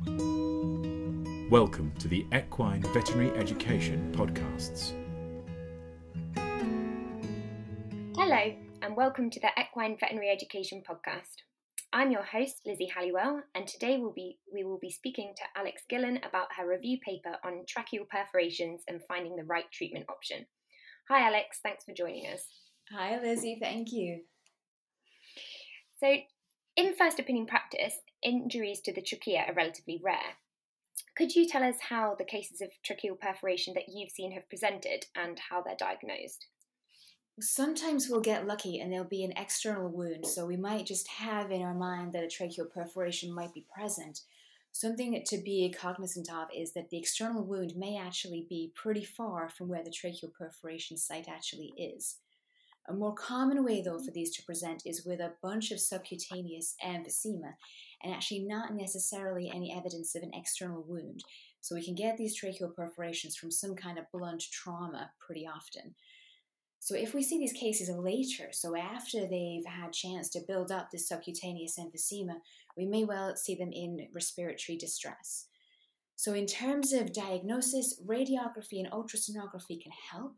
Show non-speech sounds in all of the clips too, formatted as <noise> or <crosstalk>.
Welcome to the Equine Veterinary Education Podcasts. Hello, and welcome to the Equine Veterinary Education Podcast. I'm your host, Lizzie Halliwell, and today we'll be, we will be speaking to Alex Gillen about her review paper on tracheal perforations and finding the right treatment option. Hi, Alex, thanks for joining us. Hi, Lizzie, thank you. So, in first opinion practice, injuries to the trachea are relatively rare. Could you tell us how the cases of tracheal perforation that you've seen have presented and how they're diagnosed? Sometimes we'll get lucky and there'll be an external wound, so we might just have in our mind that a tracheal perforation might be present. Something to be cognizant of is that the external wound may actually be pretty far from where the tracheal perforation site actually is. A more common way, though, for these to present is with a bunch of subcutaneous emphysema and actually not necessarily any evidence of an external wound. So we can get these tracheal perforations from some kind of blunt trauma pretty often. So if we see these cases later, so after they've had chance to build up this subcutaneous emphysema, we may well see them in respiratory distress. So in terms of diagnosis, radiography and ultrasonography can help.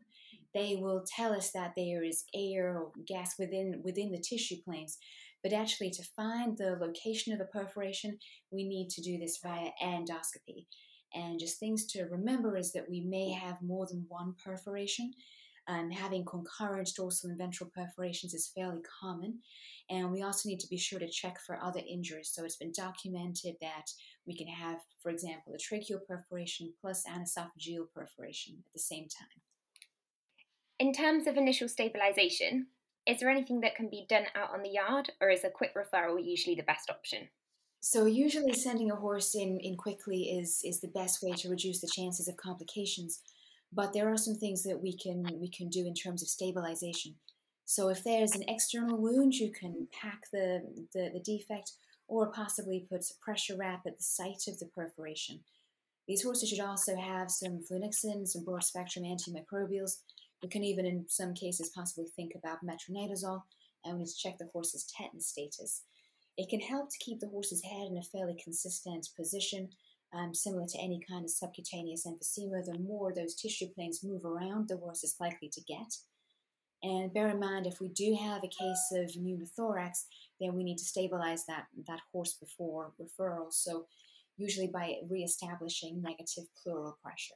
They will tell us that there is air or gas within within the tissue planes, but actually to find the location of the perforation, we need to do this via endoscopy. And just things to remember is that we may have more than one perforation and having concurrent dorsal and ventral perforations is fairly common. And we also need to be sure to check for other injuries. So it's been documented that we can have, for example, a tracheal perforation plus an esophageal perforation at the same time. In terms of initial stabilisation, is there anything that can be done out on the yard, or is a quick referral usually the best option? So usually sending a horse in, in quickly is, is the best way to reduce the chances of complications. But there are some things that we can we can do in terms of stabilization. So if there's an external wound, you can pack the, the, the defect or possibly put pressure wrap at the site of the perforation. These horses should also have some flunixin, some broad spectrum antimicrobials. We can even, in some cases, possibly think about metronidazole, and we need to check the horse's tetanus status. It can help to keep the horse's head in a fairly consistent position um, similar to any kind of subcutaneous emphysema, the more those tissue planes move around, the worse it's likely to get. And bear in mind, if we do have a case of pneumothorax, then we need to stabilize that, that horse before referral. So, usually by re-establishing negative pleural pressure.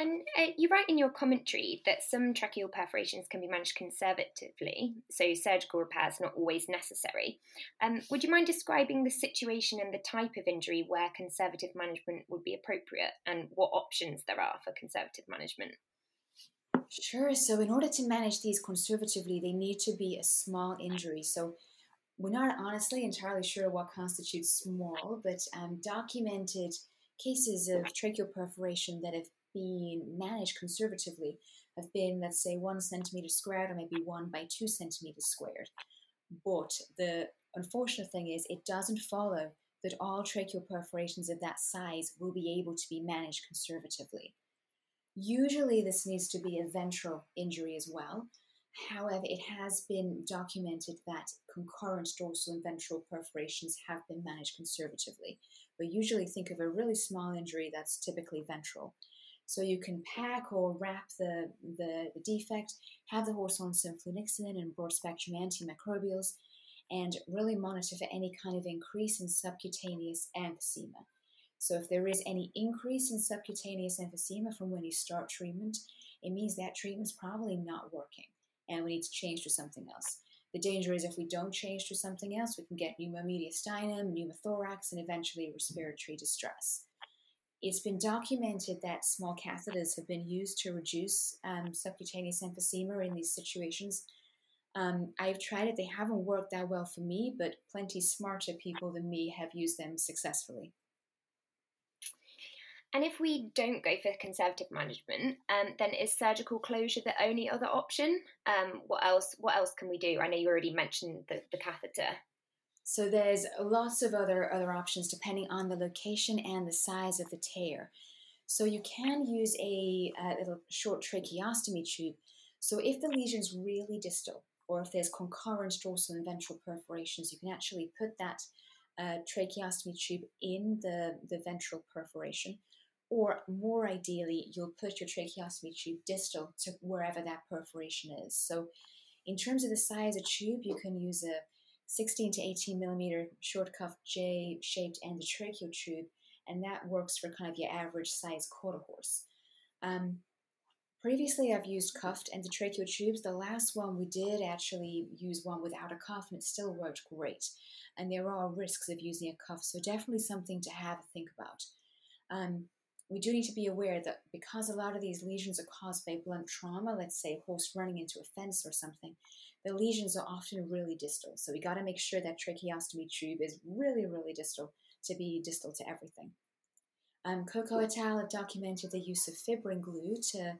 And uh, you write in your commentary that some tracheal perforations can be managed conservatively, so surgical repair is not always necessary. Um, would you mind describing the situation and the type of injury where conservative management would be appropriate and what options there are for conservative management? Sure. So, in order to manage these conservatively, they need to be a small injury. So, we're not honestly entirely sure what constitutes small, but um, documented cases of tracheal perforation that have being managed conservatively have been, let's say, one centimeter squared or maybe one by two centimeters squared. But the unfortunate thing is, it doesn't follow that all tracheal perforations of that size will be able to be managed conservatively. Usually, this needs to be a ventral injury as well. However, it has been documented that concurrent dorsal and ventral perforations have been managed conservatively. We usually think of a really small injury that's typically ventral. So you can pack or wrap the, the, the defect, have the horse on some flunixin and broad spectrum antimicrobials, and really monitor for any kind of increase in subcutaneous emphysema. So if there is any increase in subcutaneous emphysema from when you start treatment, it means that treatment's probably not working and we need to change to something else. The danger is if we don't change to something else, we can get pneumomediastinum, pneumothorax, and eventually respiratory distress. It's been documented that small catheters have been used to reduce um, subcutaneous emphysema in these situations. Um, I've tried it, they haven't worked that well for me, but plenty smarter people than me have used them successfully. And if we don't go for conservative management, um, then is surgical closure the only other option? Um, what else? What else can we do? I know you already mentioned the, the catheter. So there's lots of other other options depending on the location and the size of the tear. So you can use a, a little short tracheostomy tube. So if the lesion's really distal, or if there's concurrent dorsal and ventral perforations, you can actually put that a tracheostomy tube in the, the ventral perforation, or more ideally, you'll put your tracheostomy tube distal to wherever that perforation is. So, in terms of the size of tube, you can use a 16 to 18 millimeter short cuff J shaped endotracheal tube, and that works for kind of your average size quarter horse. Um, previously, I've used cuffed endotracheal tubes. The last one we did actually use one without a cuff, and it still worked great. And there are risks of using a cuff, so definitely something to have a think about. Um, we do need to be aware that because a lot of these lesions are caused by blunt trauma, let's say horse running into a fence or something, the lesions are often really distal. So we got to make sure that tracheostomy tube is really, really distal to be distal to everything. Um, Coco et al. have documented the use of fibrin glue to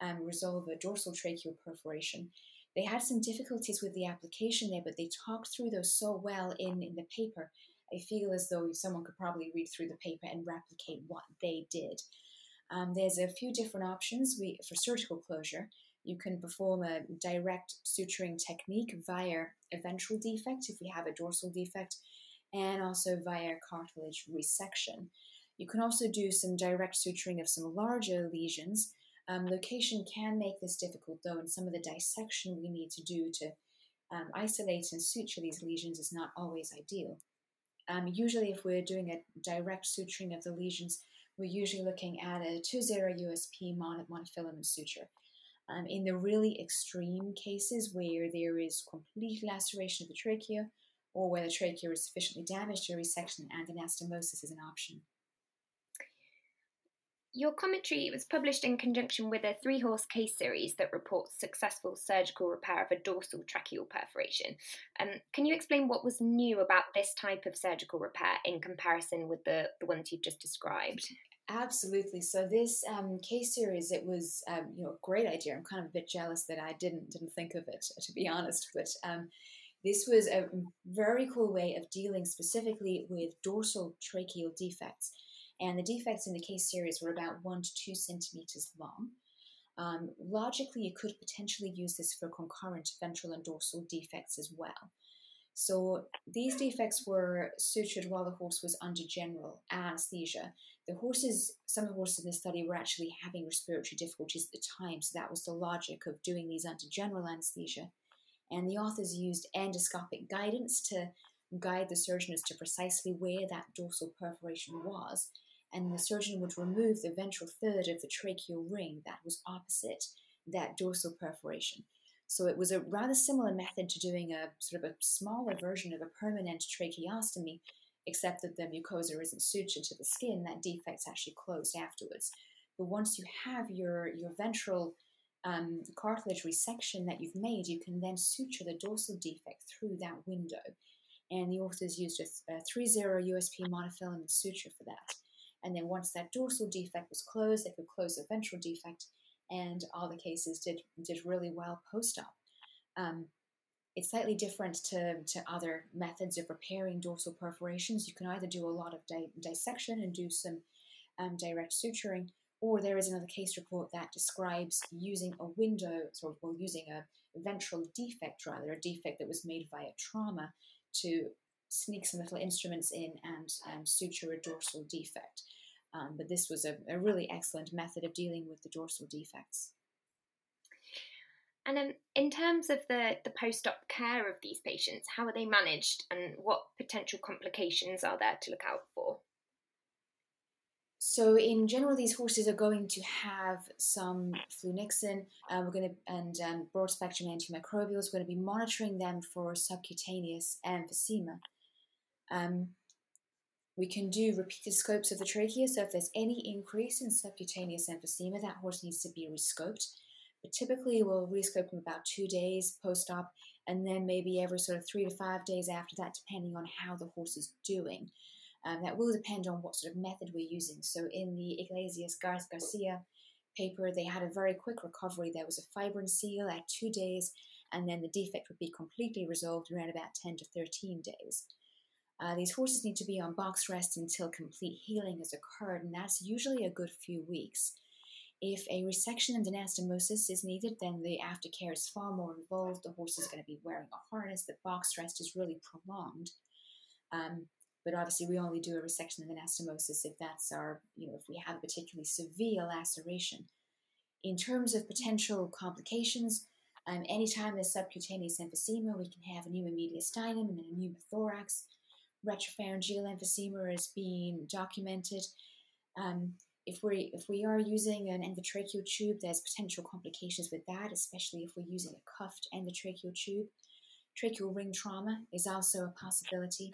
um, resolve a dorsal tracheal perforation. They had some difficulties with the application there, but they talked through those so well in, in the paper I feel as though someone could probably read through the paper and replicate what they did. Um, there's a few different options we, for surgical closure. You can perform a direct suturing technique via a ventral defect if you have a dorsal defect, and also via cartilage resection. You can also do some direct suturing of some larger lesions. Um, location can make this difficult though, and some of the dissection we need to do to um, isolate and suture these lesions is not always ideal. Um, usually, if we're doing a direct suturing of the lesions, we're usually looking at a 2-0 USP monofilament suture. Um, in the really extreme cases where there is complete laceration of the trachea or where the trachea is sufficiently damaged, a resection and anastomosis is an option. Your commentary was published in conjunction with a three horse case series that reports successful surgical repair of a dorsal tracheal perforation. Um, can you explain what was new about this type of surgical repair in comparison with the, the ones you've just described? Absolutely. So this um, case series, it was um, you know a great idea. I'm kind of a bit jealous that I didn't didn't think of it, to be <laughs> honest. But um, this was a very cool way of dealing specifically with dorsal tracheal defects and the defects in the case series were about one to two centimeters long. Um, logically, you could potentially use this for concurrent ventral and dorsal defects as well. So these defects were sutured while the horse was under general anesthesia. The horses, some of the horses in the study were actually having respiratory difficulties at the time, so that was the logic of doing these under general anesthesia. And the authors used endoscopic guidance to guide the surgeon as to precisely where that dorsal perforation was and the surgeon would remove the ventral third of the tracheal ring that was opposite that dorsal perforation. So it was a rather similar method to doing a sort of a smaller version of a permanent tracheostomy, except that the mucosa isn't sutured to the skin, that defect's actually closed afterwards. But once you have your, your ventral um, cartilage resection that you've made, you can then suture the dorsal defect through that window. And the authors used a, a 3-0 USP monofilament suture for that. And then once that dorsal defect was closed, they could close the ventral defect, and all the cases did did really well post op. Um, it's slightly different to, to other methods of repairing dorsal perforations. You can either do a lot of di- dissection and do some um, direct suturing, or there is another case report that describes using a window, sort or well, using a ventral defect, rather, a defect that was made via trauma, to sneak some little instruments in and um, suture a dorsal defect. Um, but this was a, a, really excellent method of dealing with the dorsal defects. And um, in terms of the, the post op care of these patients, how are they managed and what potential complications are there to look out for? So in general, these horses are going to have some flunixin. Uh, we're going to and um, broad spectrum antimicrobials. We're going to be monitoring them for subcutaneous emphysema. Um, we can do repeated scopes of the trachea, so if there's any increase in subcutaneous emphysema, that horse needs to be rescoped. But typically, we'll rescope them about two days post op, and then maybe every sort of three to five days after that, depending on how the horse is doing. Um, that will depend on what sort of method we're using. So, in the Iglesias Garcia paper, they had a very quick recovery. There was a fibrin seal at two days, and then the defect would be completely resolved around about 10 to 13 days. Uh, these horses need to be on box rest until complete healing has occurred, and that's usually a good few weeks. If a resection and anastomosis is needed, then the aftercare is far more involved. The horse is going to be wearing a harness. The box rest is really prolonged. Um, but obviously we only do a resection and anastomosis if that's our, you know, if we have a particularly severe laceration. In terms of potential complications, um, anytime there's subcutaneous emphysema, we can have a pneumomediastinum and a pneumothorax. Retropharyngeal emphysema is being documented. Um, if we if we are using an endotracheal tube, there's potential complications with that, especially if we're using a cuffed endotracheal tube. Tracheal ring trauma is also a possibility,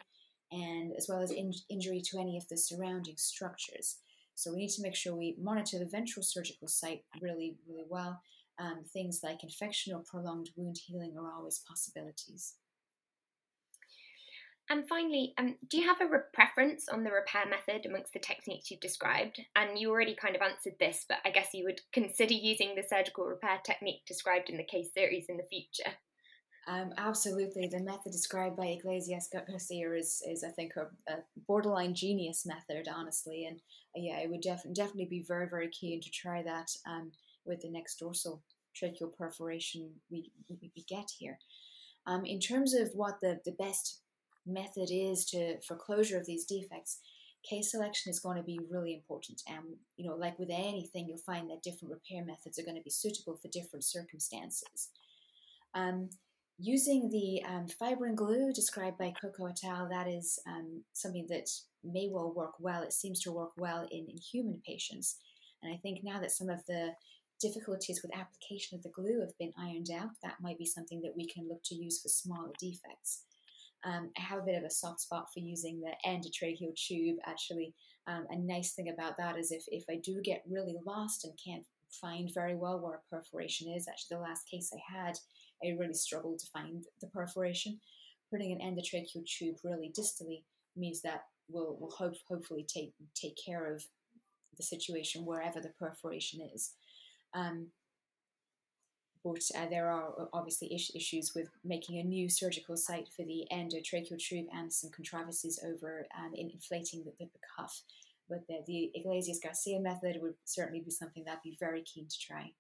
and as well as in, injury to any of the surrounding structures. So we need to make sure we monitor the ventral surgical site really, really well. Um, things like infection or prolonged wound healing are always possibilities. And finally, um, do you have a re- preference on the repair method amongst the techniques you've described? And you already kind of answered this, but I guess you would consider using the surgical repair technique described in the case series in the future. Um, absolutely. The method described by Iglesias Garcia is, is I think, a, a borderline genius method, honestly. And uh, yeah, I would def- definitely be very, very keen to try that um, with the next dorsal tracheal perforation we, we, we get here. Um, in terms of what the, the best method is to for closure of these defects, case selection is going to be really important. And you know, like with anything, you'll find that different repair methods are going to be suitable for different circumstances. Um, using the um, fibrin glue described by Coco et al., that is um, something that may well work well. It seems to work well in, in human patients. And I think now that some of the difficulties with application of the glue have been ironed out, that might be something that we can look to use for smaller defects. Um, I have a bit of a soft spot for using the endotracheal tube. Actually, um, a nice thing about that is if, if I do get really lost and can't find very well where a perforation is, actually, the last case I had, I really struggled to find the perforation. Putting an endotracheal tube really distally means that we'll, we'll hope, hopefully take, take care of the situation wherever the perforation is. Um, but uh, there are uh, obviously is- issues with making a new surgical site for the endotracheal tube and some controversies over um, in inflating the, the, cuff. But the, the Iglesias Garcia method would certainly be something that I'd be very keen to try.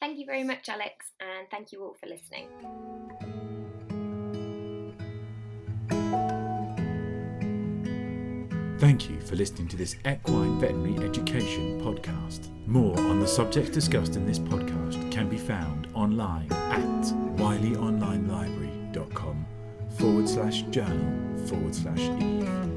Thank you very much, Alex, and thank you all for listening. Thank you for listening to this Equine Veterinary Education podcast. More on the subjects discussed in this podcast can be found online at wileyonlinelibrary.com forward slash journal forward slash eve.